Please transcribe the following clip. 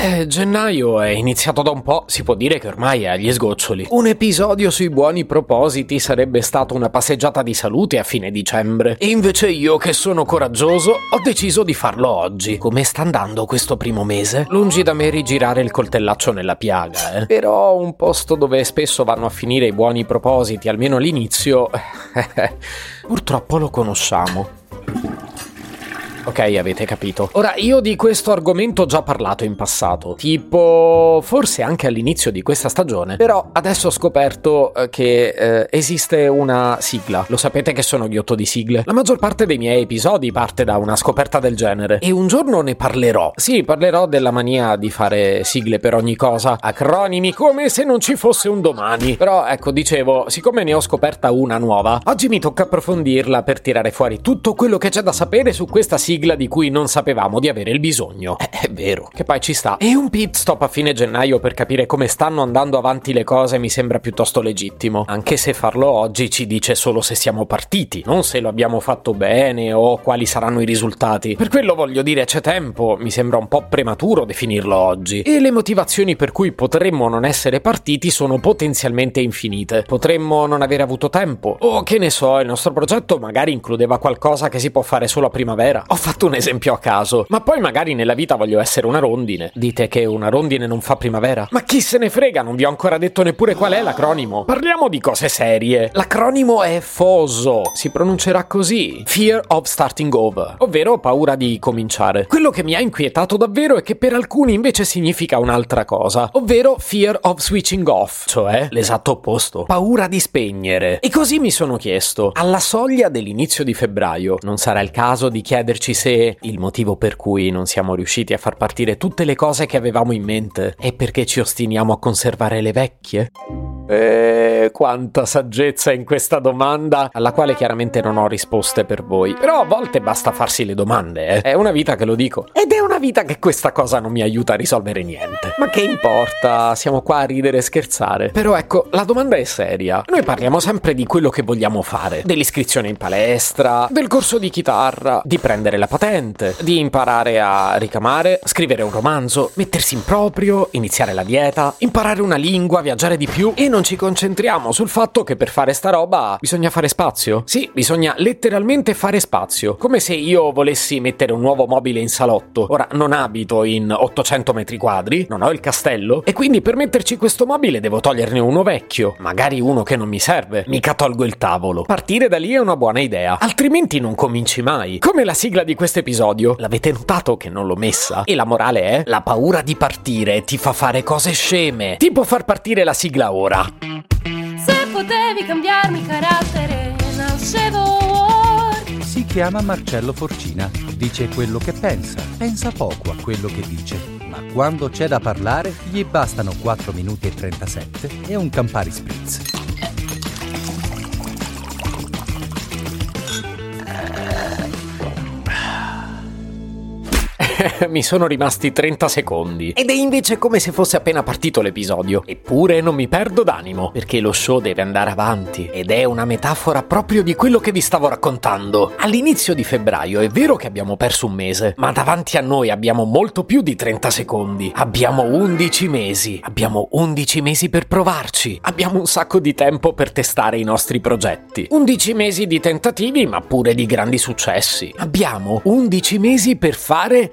Eh, gennaio è iniziato da un po', si può dire che ormai è agli sgoccioli. Un episodio sui buoni propositi sarebbe stato una passeggiata di salute a fine dicembre. E invece io, che sono coraggioso, ho deciso di farlo oggi. Come sta andando questo primo mese? Lungi da me rigirare il coltellaccio nella piaga, eh. Però un posto dove spesso vanno a finire i buoni propositi, almeno all'inizio, purtroppo lo conosciamo. Ok, avete capito. Ora, io di questo argomento ho già parlato in passato, tipo forse anche all'inizio di questa stagione, però adesso ho scoperto eh, che eh, esiste una sigla. Lo sapete che sono ghiotto di sigle? La maggior parte dei miei episodi parte da una scoperta del genere e un giorno ne parlerò. Sì, parlerò della mania di fare sigle per ogni cosa, acronimi come se non ci fosse un domani. Però ecco, dicevo, siccome ne ho scoperta una nuova, oggi mi tocca approfondirla per tirare fuori tutto quello che c'è da sapere su questa sigla sigla di cui non sapevamo di avere il bisogno. Eh, è vero, che poi ci sta. E un pit stop a fine gennaio per capire come stanno andando avanti le cose mi sembra piuttosto legittimo, anche se farlo oggi ci dice solo se siamo partiti, non se lo abbiamo fatto bene o quali saranno i risultati. Per quello voglio dire c'è tempo, mi sembra un po' prematuro definirlo oggi. E le motivazioni per cui potremmo non essere partiti sono potenzialmente infinite. Potremmo non aver avuto tempo, o che ne so, il nostro progetto magari includeva qualcosa che si può fare solo a primavera. Ho fatto un esempio a caso, ma poi magari nella vita voglio essere una rondine. Dite che una rondine non fa primavera? Ma chi se ne frega, non vi ho ancora detto neppure qual è l'acronimo. Parliamo di cose serie. L'acronimo è FOSO, si pronuncerà così: Fear of Starting Over, ovvero paura di cominciare. Quello che mi ha inquietato davvero è che per alcuni invece significa un'altra cosa, ovvero Fear of Switching Off, cioè l'esatto opposto, paura di spegnere. E così mi sono chiesto, alla soglia dell'inizio di febbraio, non sarà il caso di chiederci se il motivo per cui non siamo riusciti a far partire tutte le cose che avevamo in mente è perché ci ostiniamo a conservare le vecchie? Eh, quanta saggezza in questa domanda, alla quale chiaramente non ho risposte per voi. Però a volte basta farsi le domande, eh. È una vita che lo dico. Ed è una vita che questa cosa non mi aiuta a risolvere niente. Ma che importa? Siamo qua a ridere e scherzare. Però ecco, la domanda è seria. Noi parliamo sempre di quello che vogliamo fare. Dell'iscrizione in palestra, del corso di chitarra, di prendere la patente, di imparare a ricamare, scrivere un romanzo, mettersi in proprio, iniziare la dieta, imparare una lingua, viaggiare di più e non ci concentriamo sul fatto che per fare sta roba bisogna fare spazio? Sì, bisogna letteralmente fare spazio. Come se io volessi mettere un nuovo mobile in salotto. Ora, non abito in 800 metri quadri, non ho il castello, e quindi per metterci questo mobile devo toglierne uno vecchio, magari uno che non mi serve. Mica tolgo il tavolo. Partire da lì è una buona idea, altrimenti non cominci mai. Come la sigla di questo episodio. L'avete notato che non l'ho messa? E la morale è: la paura di partire ti fa fare cose sceme. Tipo far partire la sigla ora. Se potevi cambiarmi carattere, nascevo. Si chiama Marcello Forcina, dice quello che pensa, pensa poco a quello che dice, ma quando c'è da parlare gli bastano 4 minuti e 37 e un Campari Spritz. mi sono rimasti 30 secondi. Ed è invece come se fosse appena partito l'episodio. Eppure non mi perdo d'animo, perché lo show deve andare avanti. Ed è una metafora proprio di quello che vi stavo raccontando. All'inizio di febbraio è vero che abbiamo perso un mese, ma davanti a noi abbiamo molto più di 30 secondi. Abbiamo 11 mesi. Abbiamo 11 mesi per provarci. Abbiamo un sacco di tempo per testare i nostri progetti. 11 mesi di tentativi, ma pure di grandi successi. Abbiamo 11 mesi per fare